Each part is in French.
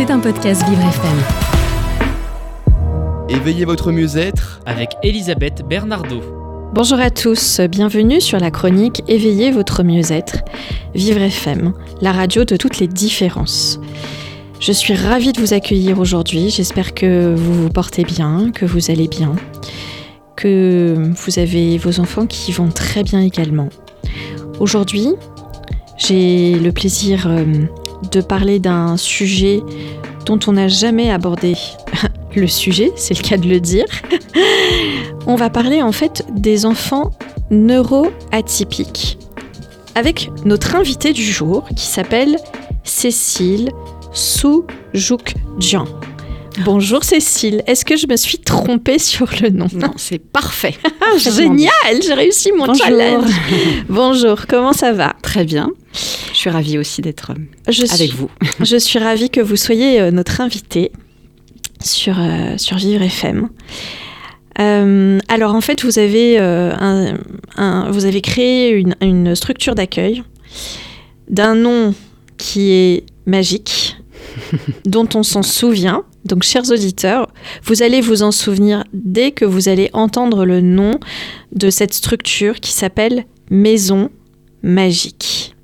C'est un podcast Vivre FM. Éveillez votre mieux-être avec Elisabeth Bernardo. Bonjour à tous, bienvenue sur la chronique Éveillez votre mieux-être, Vivre FM, la radio de toutes les différences. Je suis ravie de vous accueillir aujourd'hui, j'espère que vous vous portez bien, que vous allez bien, que vous avez vos enfants qui vont très bien également. Aujourd'hui, j'ai le plaisir euh, de parler d'un sujet dont on n'a jamais abordé le sujet, c'est le cas de le dire. on va parler en fait des enfants neuroatypiques avec notre invité du jour qui s'appelle Cécile Soujoukjian. Bonjour Cécile, est-ce que je me suis trompée sur le nom? Non, c'est parfait. Génial, j'ai réussi mon Bonjour. challenge. Bonjour, comment ça va? Très bien. Je suis ravie aussi d'être je avec suis, vous. Je suis ravie que vous soyez euh, notre invité sur, euh, sur Vivre FM. Euh, alors en fait, vous avez, euh, un- un- vous avez créé une, une structure d'accueil d'un nom qui est magique, dont on s'en souvient. Donc chers auditeurs, vous allez vous en souvenir dès que vous allez entendre le nom de cette structure qui s'appelle Maison Magique.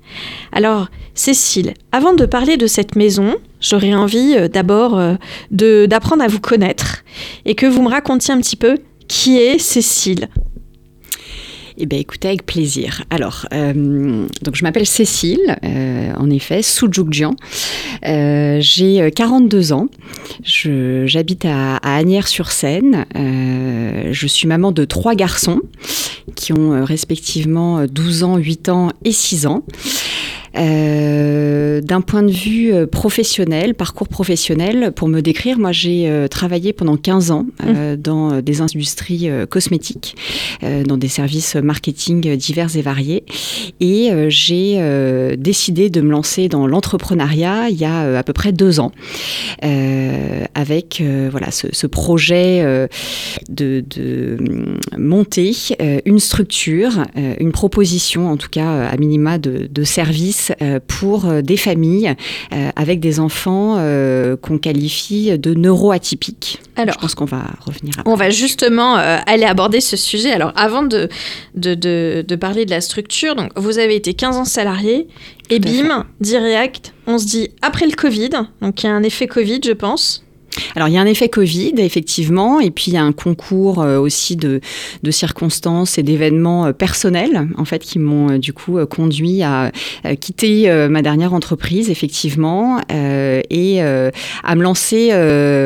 Alors, Cécile, avant de parler de cette maison, j'aurais envie euh, d'abord euh, d'apprendre à vous connaître et que vous me racontiez un petit peu qui est Cécile. Eh bien, écoutez, avec plaisir. Alors, euh, donc je m'appelle Cécile, en effet, Soujukjian. J'ai euh, 42 ans. J'habite à, à Agnières-sur-Seine. Je suis maman de trois garçons qui ont respectivement 12 ans, 8 ans et 6 ans. Euh, D'un point de vue euh, professionnel, parcours professionnel, pour me décrire, moi j'ai euh, travaillé pendant 15 ans euh, dans des industries cosmétiques, euh, dans des services marketing divers et variés. Et j'ai décidé de me lancer dans l'entrepreneuriat il y a à peu près deux ans, euh, avec voilà ce, ce projet de, de hum, monter une structure, une proposition en tout cas à minima de, de services euh, pour euh, des familles euh, avec des enfants qu'on qualifie de neuroatypiques. Alors, Je pense qu'on va revenir après. on va justement aller aborder ce sujet. Alors, avant de, de, de- de parler de la structure, donc vous avez été 15 ans salarié et bim, direct, on se dit après le Covid, donc il y a un effet Covid, je pense. Alors, il y a un effet Covid, effectivement, et puis il y a un concours euh, aussi de, circonstances et d'événements euh, personnels, en fait, qui m'ont euh, du coup conduit à quitter ma dernière entreprise, effectivement, et à me lancer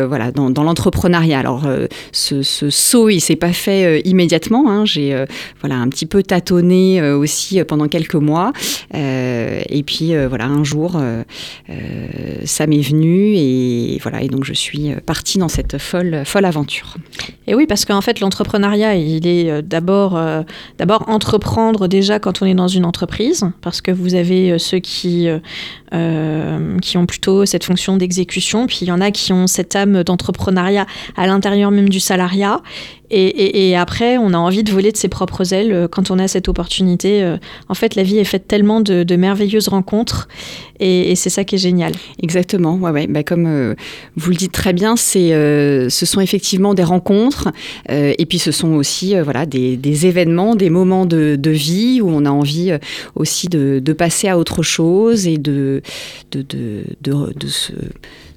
voilà, dans, l'entrepreneuriat. Alors, ce, saut, il s'est pas fait immédiatement. hein. J'ai voilà, un petit peu tâtonné aussi pendant quelques mois. Et puis, voilà, un jour, ça m'est venu, et voilà, et donc je suis euh, partie dans cette folle, folle aventure. Et oui, parce qu'en fait, l'entrepreneuriat, il est euh, d'abord euh, d'abord entreprendre déjà quand on est dans une entreprise, parce que vous avez ceux qui, euh, qui ont plutôt cette fonction d'exécution, puis il y en a qui ont cette âme d'entrepreneuriat à l'intérieur même du salariat. Et, après, on a envie de voler de ses propres ailes euh, quand on a cette opportunité. Euh, En fait, la vie est faite tellement de, merveilleuses rencontres, et, c'est ça qui est génial. Exactement, ouais, ouais. Bah, comme vous le dites très bien, ce sont effectivement des rencontres, et puis ce sont aussi voilà, des, événements, des moments de, vie où on a envie aussi de, de passer à autre chose et de, de, de, de, se,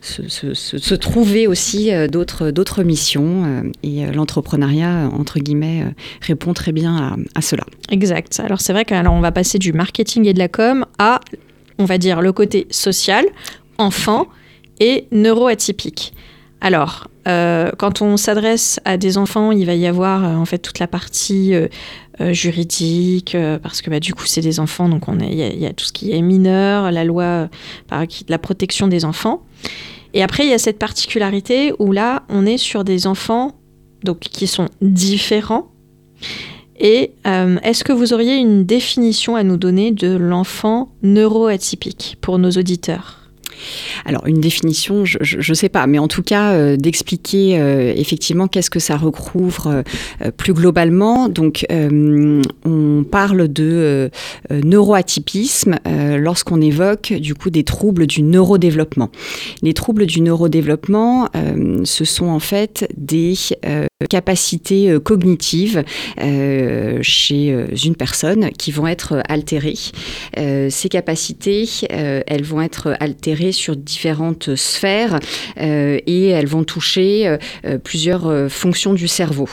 se, se- trouver aussi euh, d'autres, d'autres missions. euh, et euh, l'entrepreneuriat, entre guillemets, répond très bien à, à cela. Exact. Alors c'est vrai qu'on va passer du marketing et de la com à, on va dire, le côté social, enfant et neuroatypique. Alors, euh, quand on s'adresse à des enfants, il va y avoir euh, fait toute la partie euh, juridique, parce que bah, du coup c'est des enfants, donc il y, a- tout ce qui est mineur, la loi par la protection des enfants. Et après il y a cette particularité où là on est sur des enfants donc qui sont différents et est-ce que vous auriez une définition à nous donner de l'enfant neuroatypique pour nos auditeurs? Alors une définition, je ne sais pas, mais en tout cas euh, d'expliquer euh, effectivement qu'est-ce que ça recouvre euh, plus globalement. Donc on parle de neuroatypisme lorsqu'on évoque du coup des troubles du neurodéveloppement. Les troubles du neurodéveloppement, ce sont en fait des capacités cognitives chez une personne qui vont être altérées. ces capacités, elles vont être altérées sur différentes sphères euh, et elles vont toucher euh, euh, plusieurs fonctions du cerveau,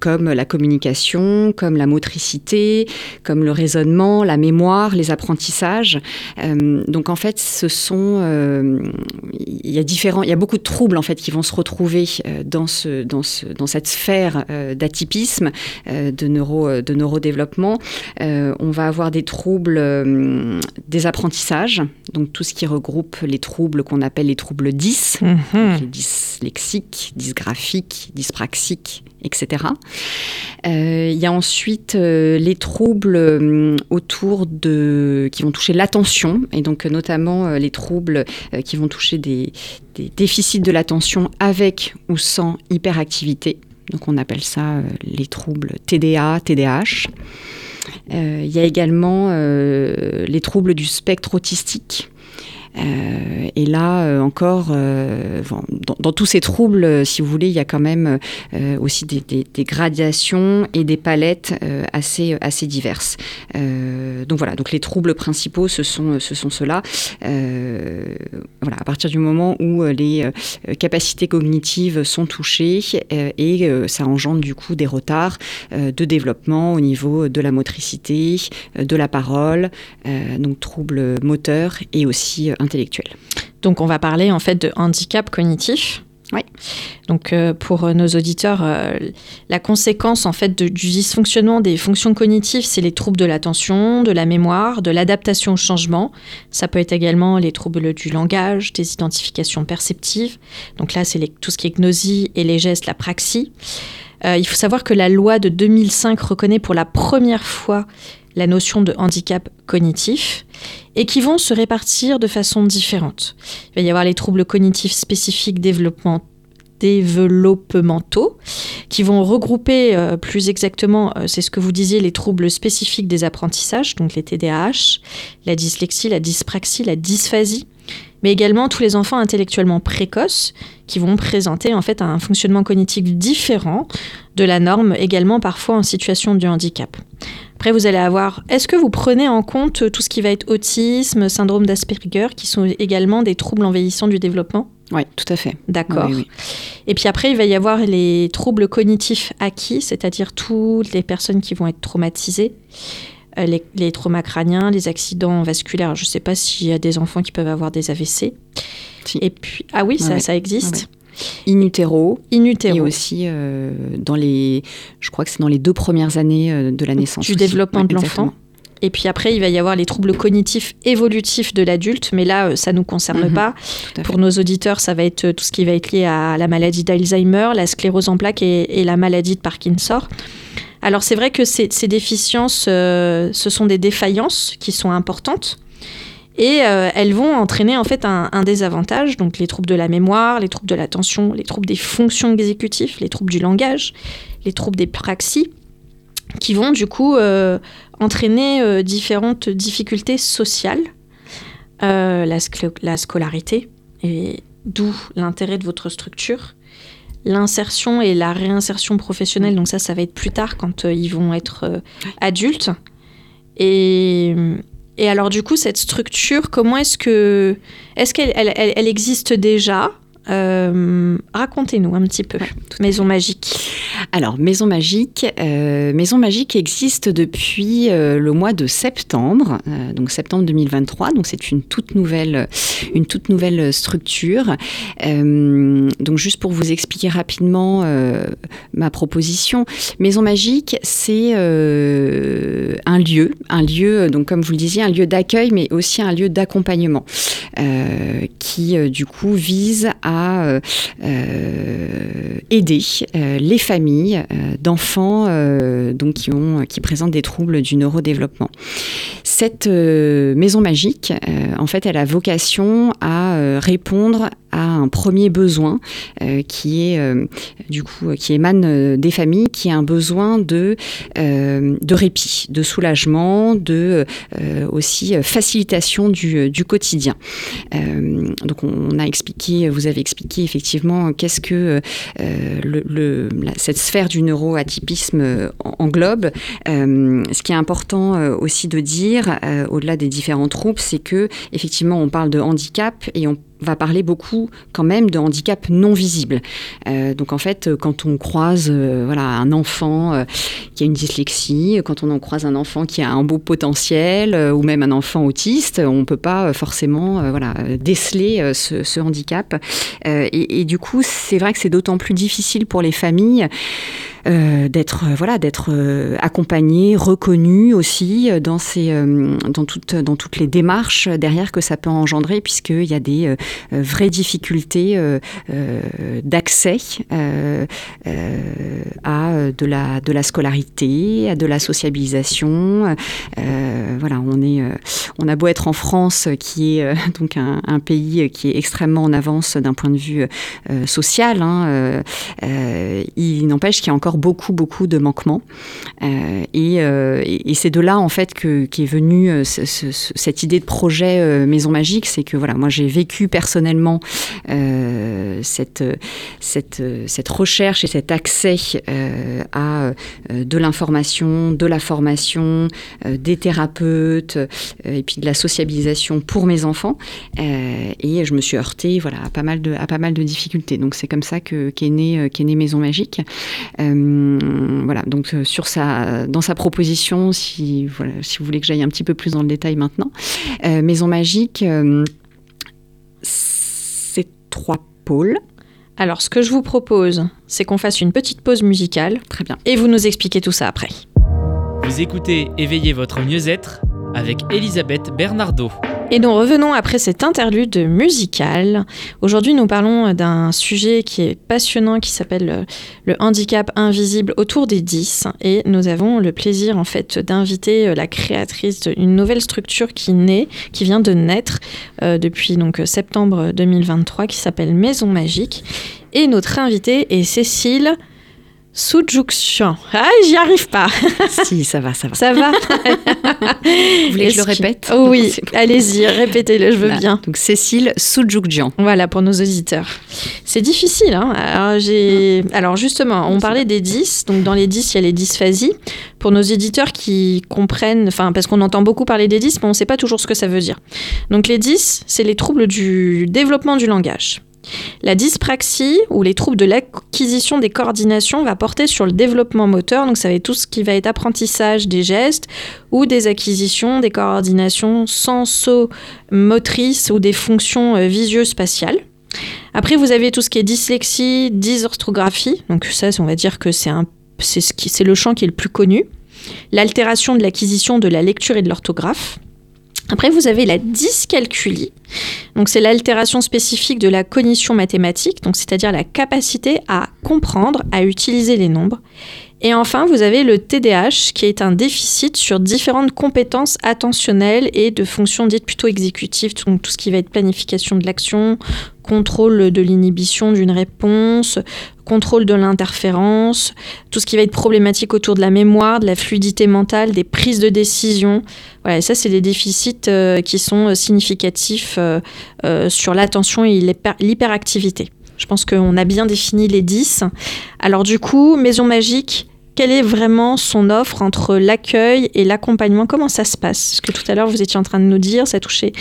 comme la communication, comme la motricité, comme le raisonnement, la mémoire, les apprentissages. donc en fait, ce sont il y a différents, il y a beaucoup de troubles en fait qui vont se retrouver dans ce cette sphère d'atypisme, de neuro de neurodéveloppement. on va avoir des troubles des apprentissages, donc tout ce qui regroupe les troubles qu'on appelle les troubles 10, mhm. les dyslexiques, dysgraphiques, dyspraxiques, etc. Euh, il y a ensuite euh, les troubles euh, autour de qui vont toucher l'attention et donc notamment les troubles qui vont toucher des, des déficits de l'attention avec ou sans hyperactivité. Donc on appelle ça les troubles TDA, TDAH. Il y a également les troubles du spectre autistique, euh, et là euh, encore, euh, dans, tous ces troubles, si vous voulez, il y a quand même aussi des, des, gradations et des palettes assez, assez diverses. donc voilà, donc les troubles principaux, ce sont, ce sont ceux-là. voilà, à partir du moment où les capacités cognitives sont touchées et ça engendre du coup des retards de développement au niveau de la motricité, de la parole, donc troubles moteurs et aussi intellectuelle. Donc on va parler en fait de handicap cognitif. Oui. Donc euh, pour nos auditeurs, euh, la conséquence en fait du dysfonctionnement des fonctions cognitives, c'est les troubles de l'attention, de la mémoire, de l'adaptation au changement. Ça peut être également les troubles du langage, des identifications perceptives. Donc là, c'est tout ce qui est gnosie et les gestes, la praxie. Euh, il faut savoir que la loi de 2005 reconnaît pour la première fois la notion de handicap cognitif et qui vont se répartir de façon différente. Il va y avoir les troubles cognitifs spécifiques développement, développementaux qui vont regrouper euh, plus exactement, euh, c'est ce que vous disiez, les troubles spécifiques des apprentissages, donc les TDAH, la dyslexie, la dyspraxie, la dysphasie, mais également tous les enfants intellectuellement précoces qui vont présenter en fait un fonctionnement cognitif différent de la norme, également parfois en situation de handicap. Après, vous allez avoir, est-ce que vous prenez en compte tout ce qui va être autisme, syndrome d'Asperger, qui sont également des troubles envahissants du développement? Oui, tout à fait. D'accord. Et puis après, il va y avoir les troubles cognitifs acquis, c'est-à-dire toutes les personnes qui vont être traumatisées, euh, les, traumas crâniens, les accidents vasculaires. Je ne sais pas s'il y a des enfants qui peuvent avoir des AVC. Et puis, ah oui, ça, ça existe. In utero. In utero. Et aussi euh, dans les, je crois que c'est dans les deux premières années euh, de la naissance. Du développement de l'enfant. Et puis après, il va y avoir les troubles cognitifs évolutifs de l'adulte, mais là, euh, ça ne nous concerne mhm. pas. Pour nos auditeurs, ça va être tout ce qui va être lié à la maladie d'Alzheimer, la sclérose en plaques et, la maladie de Parkinson. Alors c'est vrai que ces, déficiences, ce sont des défaillances qui sont importantes. Et euh, elles vont entraîner en fait un, désavantage, donc les troubles de la mémoire, les troubles de l'attention, les troubles des fonctions exécutives, les troubles du langage, les troubles des praxies, qui vont du coup euh, entraîner euh, différentes difficultés sociales, la, la, scolarité, et d'où l'intérêt de votre structure, l'insertion et la réinsertion professionnelle, donc ça, ça va être plus tard quand ils vont être adultes. Et et alors du coup, cette structure, comment est-ce que... Est-ce qu'elle elle, existe déjà? Euh, racontez-nous un petit peu. Maison Magique. Alors, Maison Magique, euh, Maison Magique existe depuis euh, le mois de septembre, donc septembre 2023. Donc, c'est une toute nouvelle, une toute nouvelle structure. donc, juste pour vous expliquer rapidement ma proposition, Maison Magique, c'est un lieu, un lieu, donc comme vous le disiez, un lieu d'accueil, mais aussi un lieu d'accompagnement, qui du coup vise à euh, euh, aider euh, les familles d'enfants donc qui, ont, qui présentent des troubles du neurodéveloppement. cette maison magique, en fait, elle a vocation à répondre un premier besoin qui est du coup qui émane des familles, qui a un besoin de de répit, de soulagement, de aussi facilitation du, du quotidien. donc on a expliqué, vous avez expliqué effectivement qu'est-ce que le, cette sphère du neuroatypisme englobe. ce qui est important aussi de dire, au-delà des différents troubles, c'est que effectivement on parle de handicap et on va parler beaucoup quand même de handicap non visible. Euh, donc en fait, quand on croise euh, voilà, un enfant euh, qui a une dyslexie, quand on en croise un enfant qui a un beau potentiel ou même un enfant autiste, on ne peut pas forcément voilà, déceler ce, handicap. Et, du coup, c'est vrai que c'est d'autant plus difficile pour les familles euh, d'être euh, voilà d'être euh, accompagné, reconnu aussi dans ces dans toutes dans toutes les démarches derrière que ça peut engendrer puisqu'il y a des vraies difficultés d'accès à de la de la scolarité, à de la sociabilisation. voilà, on est on a beau être en France qui est donc un, pays qui est extrêmement en avance d'un point de vue social. Hein, il n'empêche qu'il y a encore beaucoup, beaucoup de manquements. Euh, euh, et, c'est de là, en fait, que, qu'est venue euh, cette idée de projet Maison Magique. C'est que, voilà, moi, j'ai vécu personnellement cette, cette, cette recherche et cet accès à de l'information, de la formation, des thérapeutes, et puis de la sociabilisation pour mes enfants. et je me suis heurtée, voilà, à pas mal de, à pas mal de difficultés. Donc, c'est comme ça que, qu'est, née, qu'est née Maison Magique. Euh, voilà, donc euh, sur sa, dans sa proposition, si, voilà, si vous voulez que j'aille un petit peu plus dans le détail maintenant, euh, Maison Magique, c'est trois pôles. Alors, ce que je vous propose, c'est qu'on fasse une petite pause musicale. Très bien. Et vous nous expliquez tout ça après. Vous écoutez Éveillez votre mieux-être avec Elisabeth Bernardo. Et nous revenons après cette interlude musicale. Aujourd'hui, nous parlons d'un sujet qui est passionnant, qui s'appelle euh, le handicap invisible autour des 10. Et nous avons le plaisir, en fait, d'inviter euh, la créatrice d'une nouvelle structure qui naît, qui vient de naître euh, depuis donc septembre 2023, qui s'appelle Maison Magique. Et notre invitée est Cécile. Sujuxian. Ah, j'y arrive pas. si, ça va, ça va. Ça va. Vous voulez que je le répète oh, Oui, allez-y, répétez-le, je veux bien. Donc Cécile Sujukjian. Voilà, pour nos auditeurs. C'est difficile. Hein Alors, j'ai... Alors justement, on parlait des 10. Donc dans les 10, il y a les dysphasies. Pour nos éditeurs qui comprennent, enfin, parce qu'on entend beaucoup parler des 10, mais on ne sait pas toujours ce que ça veut dire. Donc les 10, c'est les troubles du développement du langage. La dyspraxie ou les troubles de l'acquisition des coordinations va porter sur le développement moteur, donc ça va être tout ce qui va être apprentissage des gestes ou des acquisitions des coordinations senso-motrices ou des fonctions euh, visio-spatiales. Après, vous avez tout ce qui est dyslexie, dysorthographie, donc ça, on va dire que c'est c'est le champ qui est le plus connu. L'altération de l'acquisition de la lecture et de l'orthographe. Après, vous avez la dyscalculie. Donc, c'est l'altération spécifique de la cognition mathématique, donc c'est-à-dire la capacité à comprendre, à utiliser les nombres. Et enfin, vous avez le TDAH, qui est un déficit sur différentes compétences attentionnelles et de fonctions dites plutôt exécutives, donc tout ce qui va être planification de l'action, contrôle de l'inhibition d'une réponse, contrôle de l'interférence, tout ce qui va être problématique autour de la mémoire, de la fluidité mentale, des prises de décision. Voilà, ça, c'est des déficits euh, qui sont euh, significatifs euh, sur l'attention et l'hyperactivité. Je pense qu'on a bien défini les 10. Alors du coup, Maison Magique, quelle est vraiment son offre entre l'accueil et l'accompagnement? Comment ça se passe? Parce que tout à l'heure, vous étiez en train de nous dire, ça a touché,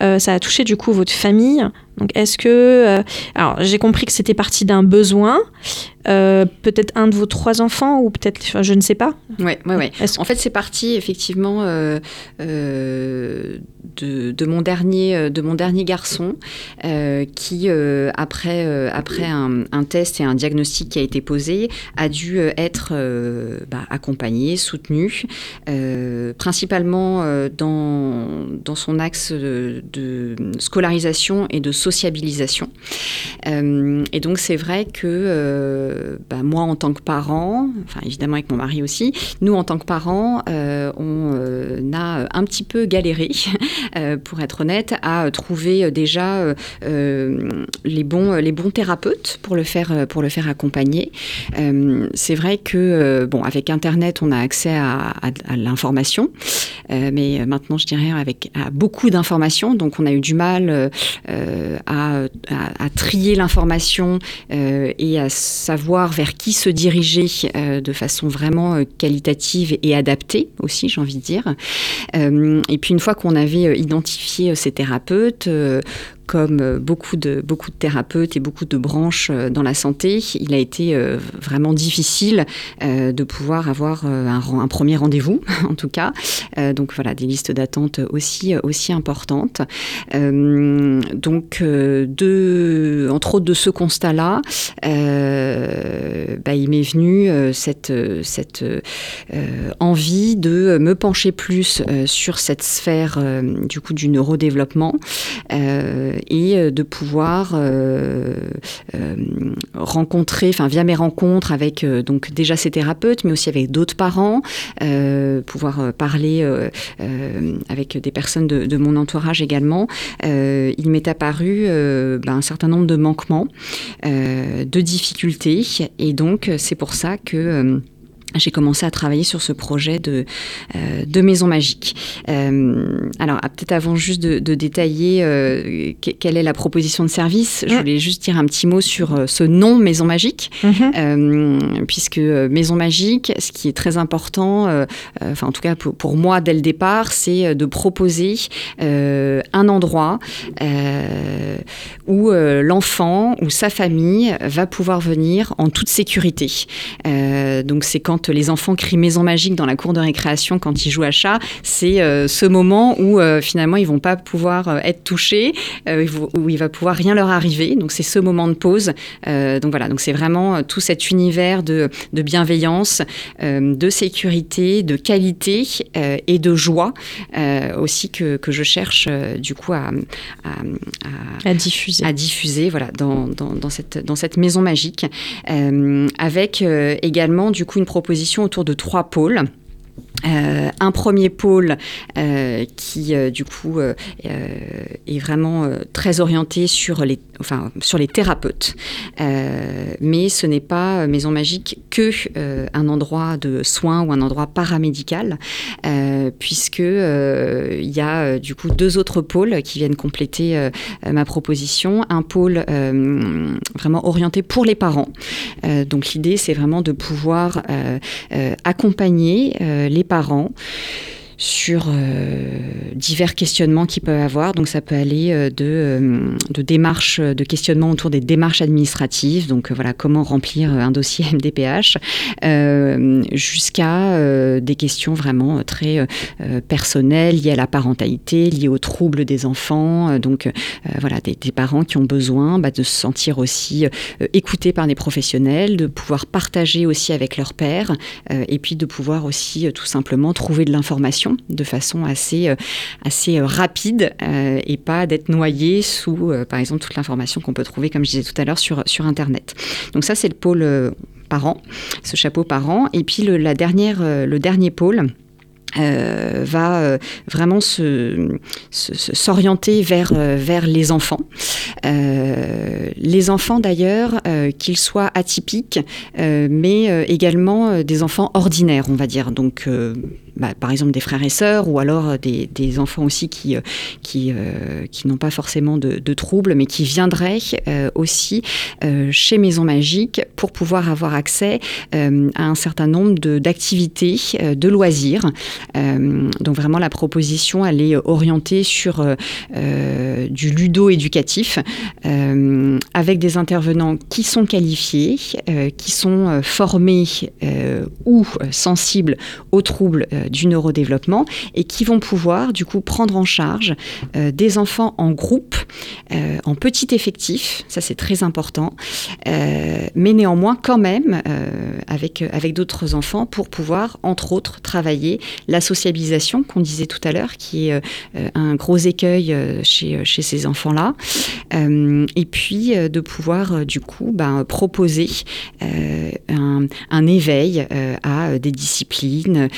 ça a touché du coup votre famille. Donc est-ce que... Euh, alors j'ai compris que c'était parti d'un besoin, euh, peut-être un de vos trois enfants ou peut-être, je ne sais pas. Oui, ouais, ouais. En fait c'est parti effectivement euh, de, mon dernier, de mon dernier garçon qui, après, après un, test et un diagnostic qui a été posé, a dû être bah, accompagné, soutenu, principalement dans, dans son axe de, de scolarisation et de sociabilisation. Euh, et donc c'est vrai que euh, bah, moi en tant que parent, enfin évidemment avec mon mari aussi, nous en tant que parents, on a un petit peu galéré, pour être honnête, à trouver déjà les, bons, les bons thérapeutes pour le faire, pour le faire accompagner. C'est vrai que, bon, avec Internet, on a accès à, l'information, mais maintenant, je dirais, avec à beaucoup d'informations, donc on a eu du mal à, à, trier l'information euh, et à savoir vers qui se diriger euh, de façon vraiment euh, qualitative et adaptée aussi, j'ai envie de dire. et puis une fois qu'on avait identifié ces thérapeutes, comme euh, beaucoup de, beaucoup de thérapeutes et beaucoup de branches euh, dans la santé, il a été euh, vraiment difficile de pouvoir avoir un, premier rendez-vous, en tout cas. donc voilà, des listes d'attente aussi, aussi importantes. donc, entre autres de ce constat-là, bah, il m'est venu cette, cette envie de me pencher plus sur cette sphère du coup du neurodéveloppement et euh, de pouvoir euh, euh, rencontrer, enfin via mes rencontres avec donc déjà ces thérapeutes, mais aussi avec d'autres parents, pouvoir parler avec des personnes de, mon entourage également, il m'est apparu ben, un certain nombre de manquements, de difficultés, et donc c'est pour ça que j'ai commencé à travailler sur ce projet de, euh, de maison magique. Euh, alors, ah, peut-être avant juste de, détailler euh, quelle est la proposition de service, je mm. voulais juste dire un petit mot sur ce nom Maison Magique, mm-hmm. puisque Maison Magique, ce qui est très important, enfin en tout cas pour, pour, moi dès le départ, c'est de proposer un endroit où l'enfant ou sa famille va pouvoir venir en toute sécurité. donc c'est quand les enfants crient maison magique dans la cour de récréation quand ils jouent à chat, c'est euh, ce moment où euh, finalement ils vont pas pouvoir euh, être touchés, où il va pouvoir rien leur arriver. Donc c'est ce moment de pause. donc voilà, donc c'est vraiment tout cet univers de, bienveillance, de sécurité, de qualité et de joie aussi que, je cherche du coup à, à, diffuser. À diffuser, voilà, dans, dans, cette, dans cette maison magique, avec également du coup une proposition autour de trois pôles. Euh, un premier pôle euh, qui euh, du coup est vraiment très orienté sur les, thérapeutes, mais ce n'est pas Maison Magique que un endroit de soins ou un endroit paramédical, puisque il y a du coup deux autres pôles qui viennent compléter ma proposition. Un pôle vraiment orienté pour les parents. donc l'idée c'est vraiment de pouvoir accompagner les parents sur euh, divers questionnements qu'ils peuvent avoir. Donc ça peut aller euh, de, euh, de démarches, de questionnements autour des démarches administratives, donc voilà comment remplir un dossier MDPH, jusqu'à des questions vraiment très personnelles liées à la parentalité, liées aux troubles des enfants. donc voilà des, parents qui ont besoin bah, de se sentir aussi écoutés par des professionnels, de pouvoir partager aussi avec leur père, et puis de pouvoir aussi tout simplement trouver de l'information de façon assez, euh, assez euh, rapide euh, et pas d'être noyé sous, par exemple, toute l'information qu'on peut trouver, comme je disais tout à l'heure, sur, sur Internet. Donc ça, c'est le pôle parent, ce chapeau parent. Et puis le, la dernière, le dernier pôle, va vraiment s'orienter vers, vers les enfants. les enfants d'ailleurs, qu'ils soient atypiques, mais également des enfants ordinaires, on va dire. Donc, bah, par exemple, des frères et sœurs, ou alors des, des enfants aussi qui, qui, qui n'ont pas forcément de, de, troubles, mais qui viendraient aussi chez Maison Magique pour pouvoir avoir accès à un certain nombre d'activités, de loisirs. Euh, donc vraiment la proposition, elle est orientée sur euh, euh, du ludo-éducatif avec des intervenants qui sont qualifiés, qui sont formés ou sensibles aux troubles du neurodéveloppement et qui vont pouvoir du coup prendre en charge des enfants en groupe, en petit effectif, ça c'est très important, mais néanmoins quand même avec, avec d'autres enfants pour pouvoir entre autres travailler la sociabilisation qu'on disait tout à l'heure, qui est un gros écueil chez, chez ces enfants-là, et puis de pouvoir du coup ben, proposer un, éveil à des disciplines,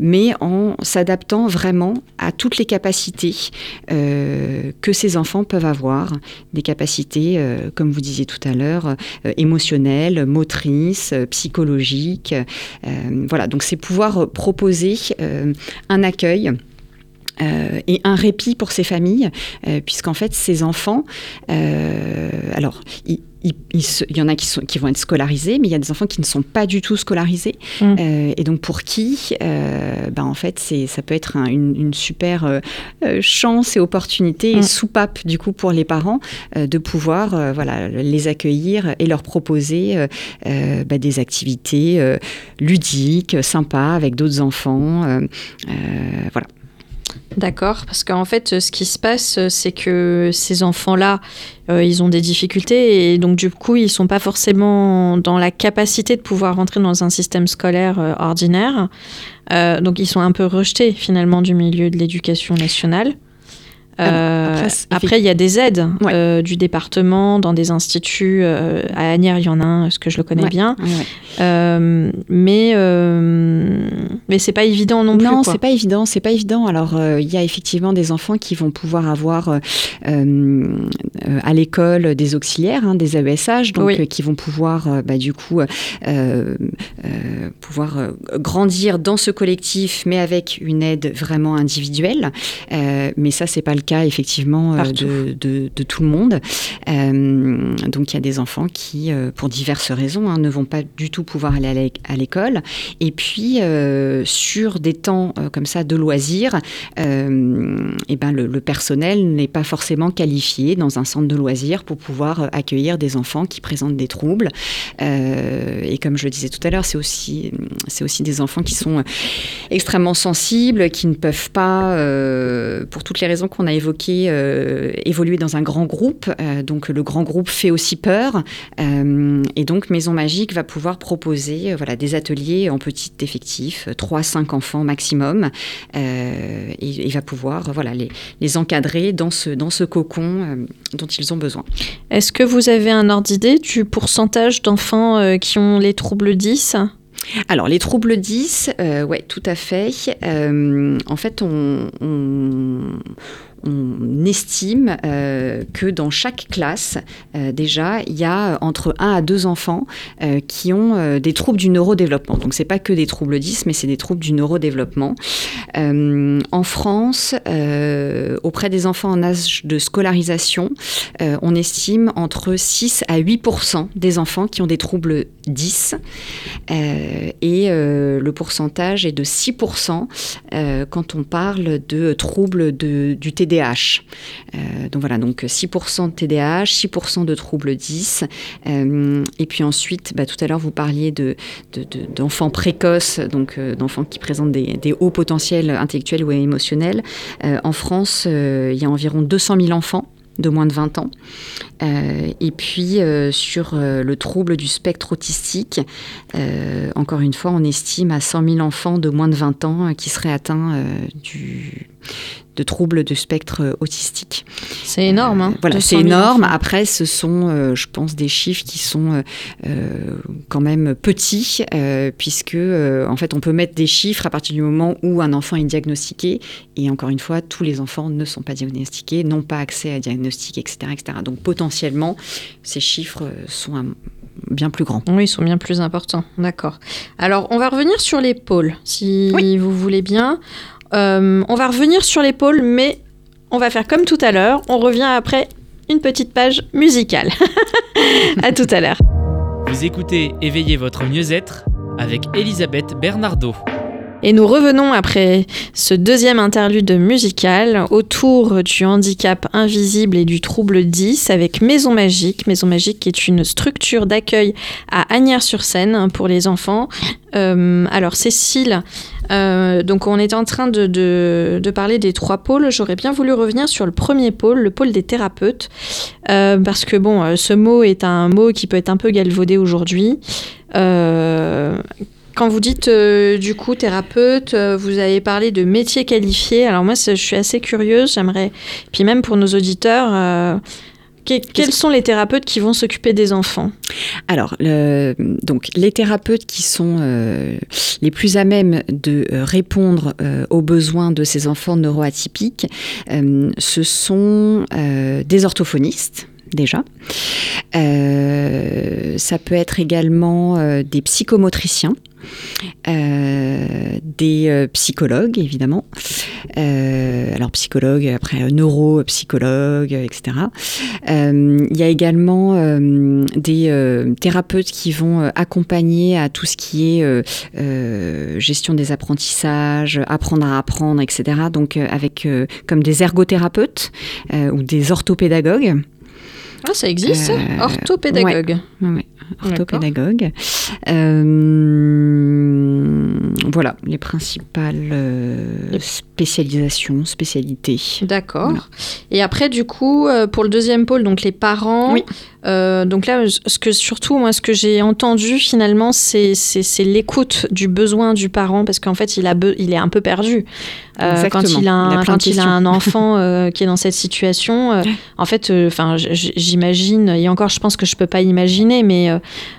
mais en s'adaptant vraiment à toutes les capacités que ces enfants peuvent avoir, des capacités, comme vous disiez tout à l'heure, émotionnelles, motrices, psychologiques. voilà, donc c'est pouvoir proposer un accueil. et un répit pour ces familles, puisqu'en fait, ces enfants, alors, ils, il, y en a qui, sont, qui, vont être scolarisés, mais il y a des enfants qui ne sont pas du tout scolarisés. Mm. Euh, et donc pour qui, euh, ben en fait, ça peut être une, super euh, chance et opportunité et mm. soupape du coup pour les parents de pouvoir voilà, les accueillir et leur proposer ben, des activités ludiques, sympas avec d'autres enfants. voilà. D'accord, parce qu'en fait, ce qui se passe, c'est que ces enfants-là, euh, ils ont des difficultés et donc du coup, ils sont pas forcément dans la capacité de pouvoir rentrer dans un système scolaire euh, ordinaire. Euh, donc, ils sont un peu rejetés finalement du milieu de l'éducation nationale. Euh, après, il y a des aides euh, du département dans des instituts. Euh, à Agnières, il y en a un, ce que je le connais bien. mais mais c'est pas évident non, plus. Non, c'est pas évident. C'est pas évident. Alors, il y a effectivement des enfants qui vont pouvoir avoir à l'école des auxiliaires, hein, des AESH, donc qui vont pouvoir, bah, du coup, pouvoir grandir dans ce collectif, mais avec une aide vraiment individuelle. mais ça, c'est pas le cas effectivement euh, de, de, tout le monde. Euh, donc il y a des enfants qui, euh, pour diverses raisons, hein, ne vont pas du tout pouvoir aller à l'école. Et puis sur des temps comme ça de loisirs, et eh ben le, personnel n'est pas forcément qualifié dans un centre de loisirs pour pouvoir accueillir des enfants qui présentent des troubles. et comme je le disais tout à l'heure, c'est aussi, c'est aussi des enfants qui sont extrêmement sensibles, qui ne peuvent pas, pour toutes les raisons qu'on a évoqué, euh, évoluer dans un grand groupe. Euh, donc le grand groupe fait aussi peur. Euh, et donc Maison Magique va pouvoir proposer voilà, des ateliers en petit effectif, 3-5 enfants maximum. et, il va pouvoir voilà, les, les, encadrer dans ce, dans ce cocon dont ils ont besoin. Est-ce que vous avez un ordre d'idée du pourcentage d'enfants qui ont les troubles 10 alors, les troubles 10, euh, ouais, tout à fait. en fait, on, on estime euh, que dans chaque classe, euh, déjà, il y a entre 1 à 2 enfants euh, qui ont des troubles du neurodéveloppement. Donc, ce n'est pas que des troubles 10, mais c'est des troubles du neurodéveloppement. en France, auprès des enfants en âge de scolarisation, on estime entre 6 à 8% des enfants qui ont des troubles 10. et le pourcentage est de 6% quand on parle de troubles du TDA euh, donc voilà, donc 6% de TDAH, 6% de troubles 10. Euh, et puis ensuite, bah, tout à l'heure, vous parliez de, d'enfants précoces, donc euh, d'enfants qui présentent des, hauts potentiels intellectuels ou émotionnels. en France, il y a environ 200 000 enfants de moins de 20 ans. et puis sur le trouble du spectre autistique, encore une fois, on estime à 100 000 enfants de moins de 20 ans qui seraient atteints du, de troubles du spectre autistique. C'est énorme. Hein, voilà, c'est énorme. Après, ce sont, euh, je pense, des chiffres qui sont euh, euh, quand même petits, puisque en fait, on peut mettre des chiffres à partir du moment où un enfant est diagnostiqué. Et encore une fois, tous les enfants ne sont pas diagnostiqués, n'ont pas accès à diagnostic, etc., etc. Donc potentiellement, ces chiffres sont bien plus grands. Oui, ils sont bien plus importants. D'accord. Alors, on va revenir sur les pôles, si vous voulez bien. Euh, on va revenir sur l'épaule, mais on va faire comme tout à l'heure. On revient après une petite page musicale. à tout à l'heure. Vous écoutez Éveillez votre mieux-être avec Elisabeth Bernardo. Et nous revenons après ce deuxième interlude musical autour du handicap invisible et du trouble 10 avec Maison Magique. Maison Magique est une structure d'accueil à Agnières-sur-Seine pour les enfants. Euh, alors Cécile, euh, donc on est en train de, parler des trois pôles. J'aurais bien voulu revenir sur le premier pôle, le pôle des thérapeutes, Euh, parce que bon, ce mot est un mot qui peut être un peu galvaudé aujourd'hui. Quand vous dites euh, du coup thérapeute, euh, vous avez parlé de métier qualifié. Alors moi, je suis assez curieuse. J'aimerais, puis même pour nos auditeurs, euh, que- quels sont les thérapeutes qui vont s'occuper des enfants? Alors, le- donc, les thérapeutes qui sont les plus à même de répondre aux besoins de ces enfants neuroatypiques, ce sont des orthophonistes. Déjà. Euh, ça peut être également euh, des psychomotriciens, des euh, psychologues, évidemment. Euh, alors, psychologues, après euh, neuropsychologues, etc. Euh, il y a également euh, des euh, thérapeutes qui vont euh, accompagner à tout ce qui est euh, euh, gestion des apprentissages, apprendre à apprendre, etc. Donc euh, avec euh, comme des ergothérapeutes euh, ou des orthopédagogues. Ah, ça existe, Euh, orthopédagogue. Ouais, ouais, D'accord. orthopédagogues. Euh, voilà les principales euh, spécialisations, spécialités. D'accord. Voilà. Et après, du coup, euh, pour le deuxième pôle, donc les parents. Oui. euh, donc là, ce que surtout, moi, ce que j'ai entendu finalement, c'est l'écoute du besoin du parent, parce qu'en fait, il a be- il est un peu perdu Euh, quand il a un, Il a plein de quand il a questions. un enfant euh, qui est dans cette situation. en fait, enfin, j'imagine. Et encore, je pense que je peux pas imaginer, mais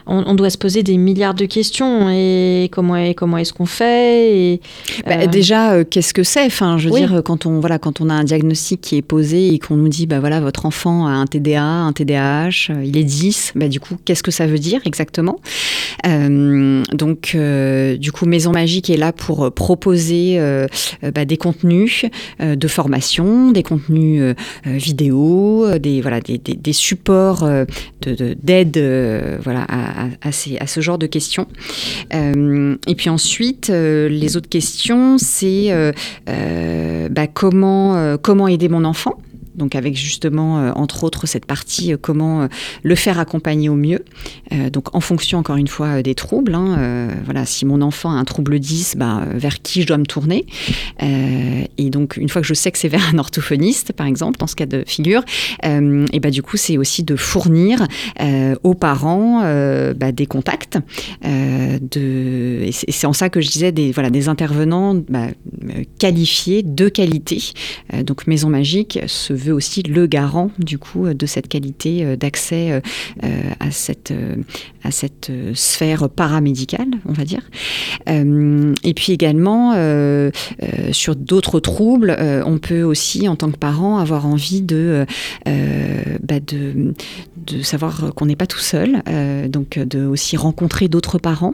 on, on doit se poser des milliards de questions. Et comment est- comment est-ce qu'on fait et, Bah, Déjà, qu'est-ce que c'est Enfin, je veux Oui. dire, quand on voilà, quand on a un diagnostic qui est posé et qu'on nous dit, bah voilà, votre enfant a un TDA, un TDAH, euh, il est 10, bah du coup, qu'est-ce que ça veut dire exactement? Euh, Donc, euh, du coup, Maison Magique est là pour proposer euh, bah, des contenus de formation, des contenus vidéo, des voilà, des, des- des supports de- de- d'aide, voilà, à, à- à ces- à ce genre de questions. Et puis ensuite, les autres questions, c'est bah, comment, euh, comment aider mon enfant? Donc avec justement, euh, entre autres, cette partie, euh, comment euh, le faire accompagner au mieux. Donc en fonction, encore une fois, des troubles. hein, voilà, si mon enfant a un trouble 10, bah, vers qui je dois me tourner Et donc, une fois que je sais que c'est vers un orthophoniste, par exemple, dans ce cas de figure, et bah, du coup, c'est aussi de fournir aux parents bah, des contacts. de, c'est en ça que je disais des, voilà, des intervenants bah, qualifiés, de qualité. Donc Maison Magique se veut aussi le garant du coup de cette qualité euh, d'accès euh, euh, à cette, à cette sphère paramédicale, on va dire. Et puis également, sur d'autres troubles, on peut aussi, en tant que parent, avoir envie de, bah, de, de savoir qu'on n'est pas tout seul, euh, donc de aussi rencontrer d'autres parents.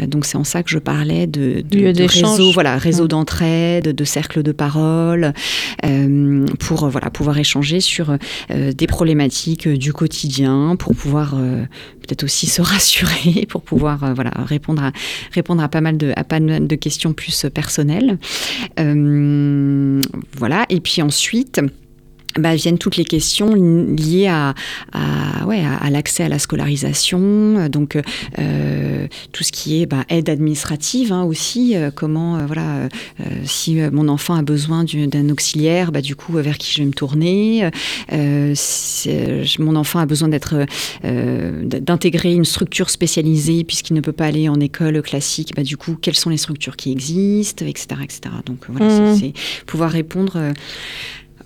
Euh, donc c'est en ça que je parlais de, de, réseau, voilà, réseau Ouais. d'entraide, de cercle de parole, euh, pour euh, voilà pouvoir échanger sur euh, des problématiques euh, du quotidien, pour pouvoir euh, peut-être aussi se rassurer, pour pouvoir euh, voilà répondre à répondre à pas mal de à pas mal de questions plus euh, personnelles. Euh, voilà et puis ensuite bah, viennent toutes les questions liées à, à, ouais, à, à l'accès à la scolarisation, euh, donc euh, tout ce qui est bah, aide administrative hein, aussi, euh, comment, euh, voilà, euh, euh, si euh, mon enfant a besoin du- d'un auxiliaire, bah, du coup, euh, vers qui je vais me tourner, euh, si euh, mon enfant a besoin d'être, euh, d'intégrer une structure spécialisée puisqu'il ne peut pas aller en école classique, bah, du coup, quelles sont les structures qui existent, etc. etc. Donc voilà, c'est- c'est pouvoir répondre.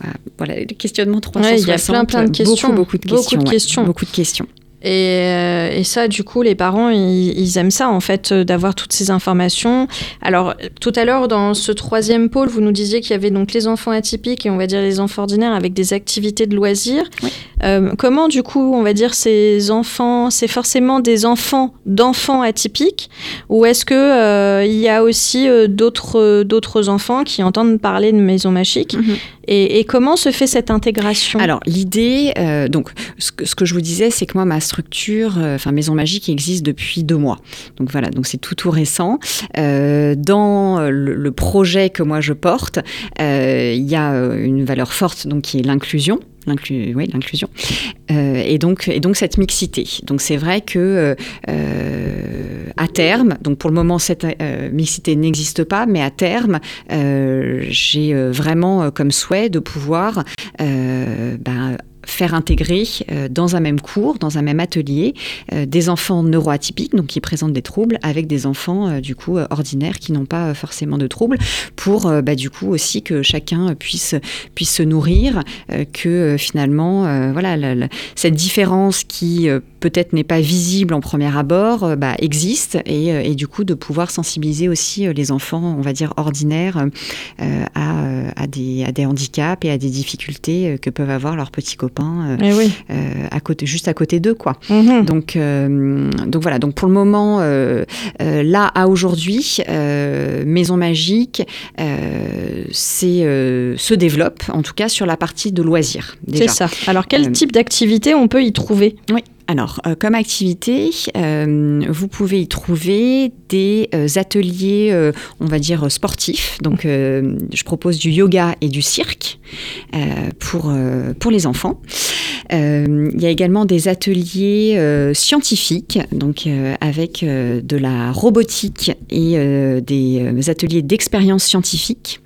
Euh, à- voilà, le questionnement 360. Ouais, il y a plein, plein de questions. Beaucoup, beaucoup de Beaucoup questions. de ouais. questions. Beaucoup de questions. Et, euh, et ça, du coup, les parents, ils, ils aiment ça, en fait, euh, d'avoir toutes ces informations. Alors, tout à l'heure, dans ce troisième pôle, vous nous disiez qu'il y avait donc les enfants atypiques et on va dire les enfants ordinaires avec des activités de loisirs. Oui. Euh, comment, du coup, on va dire ces enfants, c'est forcément des enfants d'enfants atypiques ou est-ce que euh, il y a aussi euh, d'autres euh, d'autres enfants qui entendent parler de maison magique Mhm. Et, et comment se fait cette intégration? Alors l'idée, euh, donc ce que, ce que je vous disais, c'est que moi ma structure, euh, enfin Maison Magique existe depuis deux mois. Donc voilà, donc c'est tout tout récent. Euh, dans le, le projet que moi je porte, euh, il y a euh, une valeur forte donc qui est l'inclusion. Oui, l'inclusion. Euh, et, donc, et donc cette mixité. Donc c'est vrai que euh, à terme, donc pour le moment cette euh, mixité n'existe pas, mais à terme, j'ai vraiment comme souhait de pouvoir ben, faire intégrer euh, dans un même cours, dans un même atelier, euh, des enfants neuroatypiques, donc qui présentent des troubles, avec des enfants euh, du coup ordinaires qui n'ont pas forcément de troubles, pour bah, du coup aussi que chacun puisse puisse se nourrir, que finalement voilà cette différence qui peut-être n'est pas visible en premier abord bah, existe et, du coup de pouvoir sensibiliser aussi les enfants, on va dire ordinaires, à, des à des handicaps et à des difficultés que peuvent avoir leurs petits copains euh, Eh oui. euh, à côté, juste à côté d'eux, quoi. Mhm. Donc, euh, donc voilà. Donc pour le moment, là à aujourd'hui, Maison Magique c'est, se développe, en tout cas sur la partie de loisirs. C'est ça. Alors, quel type d'activité on peut y trouver? Oui. Alors, euh, comme activité, euh, vous pouvez y trouver des euh, ateliers, on va dire, sportifs. Donc, je propose du yoga et du cirque pour, pour les enfants. Il y a également des ateliers scientifiques, donc avec de la robotique et des ateliers d'expérience scientifique.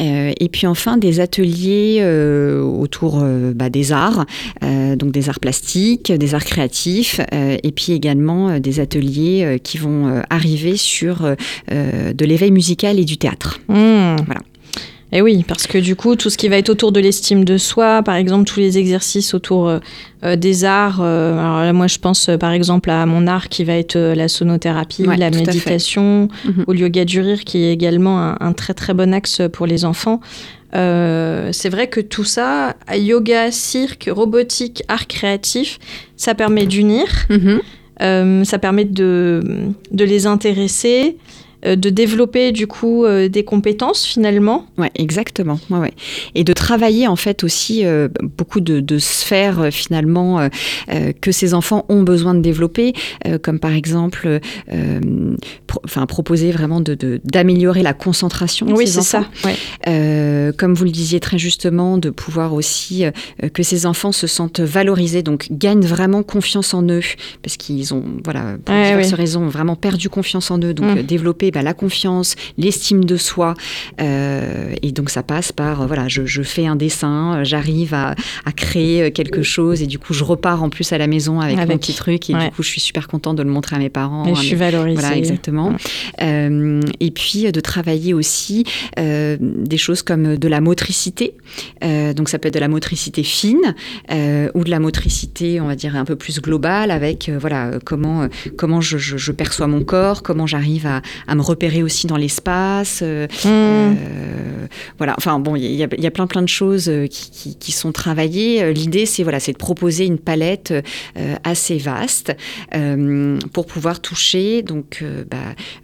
Euh, et puis enfin des ateliers euh, autour euh, bah, des arts, euh, donc des arts plastiques, des arts créatifs, euh, et puis également des ateliers qui vont arriver sur de l'éveil musical et du théâtre. Hmm. Voilà. Et oui, parce que du coup, tout ce qui va être autour de l'estime de soi, par exemple, tous les exercices autour euh, euh, des arts. euh, alors là, moi, je pense euh, par exemple à mon art qui va être la sonothérapie, Ouais, la méditation, Mhm. au yoga du rire, qui est également un, un très très bon axe pour les enfants. Euh, c'est vrai que tout ça, yoga, cirque, robotique, art créatif, ça permet d'unir, euh, ça permet de, de les intéresser, de développer du coup euh, des compétences finalement. Ouais, exactement. Ouais, ouais. Et de travailler en fait aussi euh, beaucoup de, de sphères euh, finalement euh, euh, que ces enfants ont besoin de développer, euh, comme par exemple, euh, pro- enfin proposer vraiment de de- d'améliorer la concentration. de Oui, ces c'est ça. Ouais. Euh, comme vous le disiez très justement, de pouvoir aussi euh, que ces enfants se sentent valorisés, donc gagnent vraiment confiance en eux, parce qu'ils ont, voilà, pour Ouais, diverses oui. raisons, vraiment perdu confiance en eux. Donc Mm. euh, développer bah, la confiance, l'estime de soi, euh, et donc ça passe par, euh, voilà, je, je fais un dessin, euh, j'arrive à, à créer quelque chose, et du coup je repars en plus à la maison avec, mon petit truc, et Ouais. du coup je suis super contente de le montrer à mes parents. Et à je suis valorisée. voilà, exactement. Ouais. Euh, et puis de travailler aussi euh, des choses comme de la motricité. Donc ça peut être de la motricité fine ou de la motricité, on va dire un peu plus globale, avec voilà comment comment je, je- je perçois mon corps, comment j'arrive à, à me repérer aussi dans l'espace. euh, Mmh. euh, voilà, enfin bon, il y, a- il y a plein plein de choses euh, qui, qui- qui sont travaillées. L'idée, c'est voilà, c'est de proposer une palette euh, assez vaste euh, pour pouvoir toucher donc bah,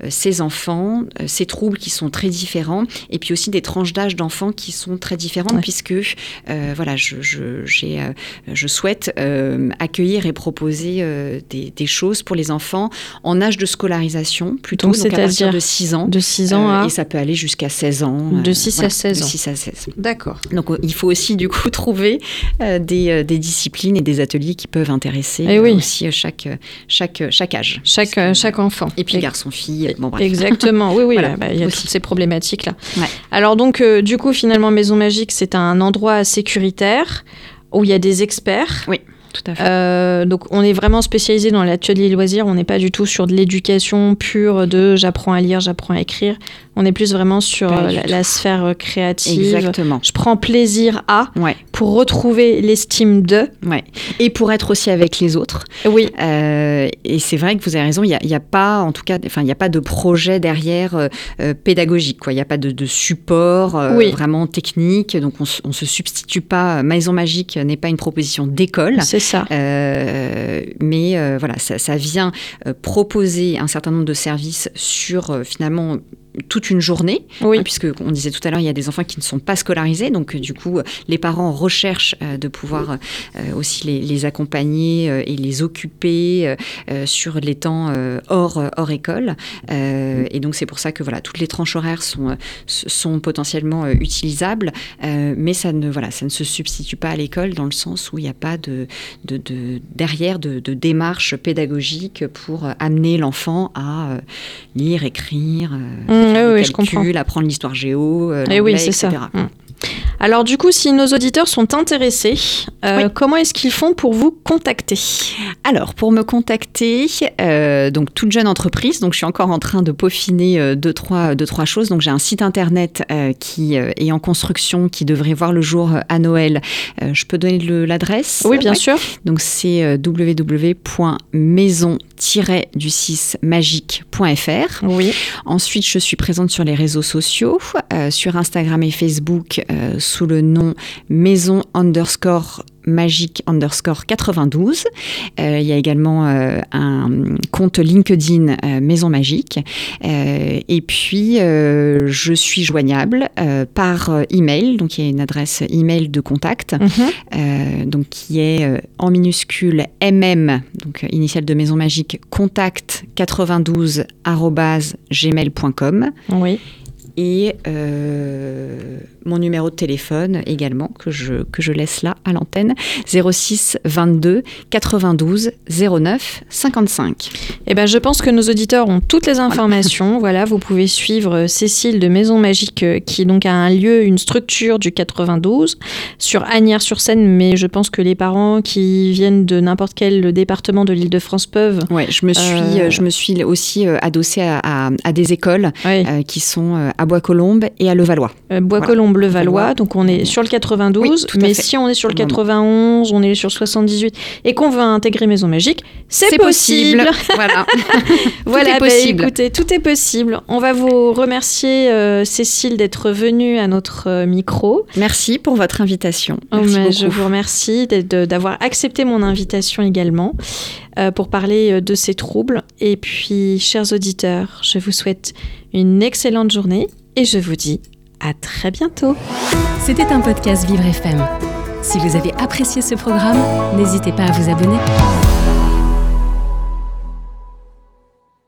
ces enfants, ces troubles qui sont très différents, et puis aussi des tranches d'âge d'enfants qui sont très différentes, Ouais. puisque euh, voilà, je, je, j'ai, euh, je souhaite euh, accueillir et proposer euh, des, des choses pour les enfants en âge de scolarisation, plutôt Donc, à partir de 6 ans. De 6 ans Euh, à... Et ça peut aller jusqu'à 16 ans. De euh, 6 à voilà, 16 de ans. 6 à 16. D'accord. Donc euh, il faut aussi du coup trouver des, des disciplines et des ateliers qui peuvent intéresser Eh oui. aussi chaque, chaque, chaque âge. Chaque, que- chaque enfant. Et puis garçon-fille, bon bref. Exactement, oui, oui, Voilà, bah, il y a aussi. toutes ces problématiques-là. Ouais. Alors donc, du coup, finalement, Maison Magique, c'est un endroit sécuritaire où il y a des experts. Euh, donc, on est vraiment spécialisé dans l'atelier loisirs. On n'est pas du tout sur de l'éducation pure de j'apprends à lire, j'apprends à écrire. On est plus vraiment sur euh, la, sphère euh, créative. Exactement. Je prends plaisir à Ouais, pour retrouver l'estime de. ouais. Et pour être aussi avec les autres. Oui, Euh, et c'est vrai que vous avez raison, il n'y a, pas, en tout cas, enfin, il n'y a pas de projet derrière euh, pédagogique, quoi. Il n'y a pas de, de support euh, Oui. vraiment technique. Donc, on ne se substitue pas. Maison Magique n'est pas une proposition d'école. c'est ça. Mais voilà, ça, ça vient proposer un certain nombre de services sur finalement toute une journée, Oui. hein, puisque on disait tout à l'heure, il y a des enfants qui ne sont pas scolarisés, donc euh, du coup, les parents recherchent euh, de pouvoir euh, aussi les, les accompagner euh, et les occuper sur les temps hors, hors école. Et donc c'est pour ça que voilà, toutes les tranches horaires sont, sont potentiellement utilisables, mais ça ne, voilà, ça ne se substitue pas à l'école dans le sens où il n'y a pas de, de, de- derrière de, de démarche pédagogique pour amener l'enfant à lire, écrire, Mmh, faire oui, calculs, apprendre l'histoire géo, euh, Eh oui, ça. etc. Mm. Alors du coup, si nos auditeurs sont intéressés, euh, Oui. comment est-ce qu'ils font pour vous contacter? Alors, pour me contacter, euh, donc toute jeune entreprise, donc je suis encore en train de peaufiner euh, deux, trois, deux, trois choses. Donc j'ai un site internet qui est en construction, qui devrait voir le jour à Noël. Je peux donner le- l'adresse? Oui, bien Ouais. sûr. Donc c'est euh, www.maison-magique.fr. Oui. Ensuite, je suis présente sur les réseaux sociaux, euh, sur Instagram et Facebook, euh, sous le nom maison underscore magique underscore 92. Euh, il y a également euh, un compte LinkedIn euh, Maison Magique. Euh, et puis, je suis joignable par email. Donc, il y a une adresse email de contact Mhm. donc qui est en minuscule mm, donc initiale de Maison Magique, contact 92 gmail.com Oui. Et euh, mon numéro de téléphone également que je, que je laisse là à l'antenne 06 22 92 09 55. Eh ben, je pense que nos auditeurs ont toutes les informations. voilà, vous pouvez suivre euh, Cécile de Maison Magique, euh, qui donc a un lieu, une structure du 92 sur Agnières-sur-Seine, mais je pense que les parents qui viennent de n'importe quel département de l'Île-de-France peuvent. Ouais, je me suis, Euh, je me suis aussi adossée à, à- à des écoles euh, qui sont à Bois-Colombes et à Levallois. Euh, Bois-Colombes, Levallois, Levallois. donc on est sur le 92, Oui, tout à mais si on est sur le Au moment. 91, on est sur le 78 et qu'on veut intégrer Maison Magique, c'est possible. voilà. Voilà, est bah, possible. écoutez, tout est possible. On va vous remercier, euh, Cécile, d'être venue à notre euh, micro. Merci pour votre invitation. Oh, Merci je vous remercie d'avoir accepté mon invitation également euh, pour parler de ces troubles. Et puis, chers auditeurs, je vous souhaite une excellente journée et je vous dis à très bientôt. C'était un podcast Vivre FM. Si vous avez apprécié ce programme, n'hésitez pas à vous abonner.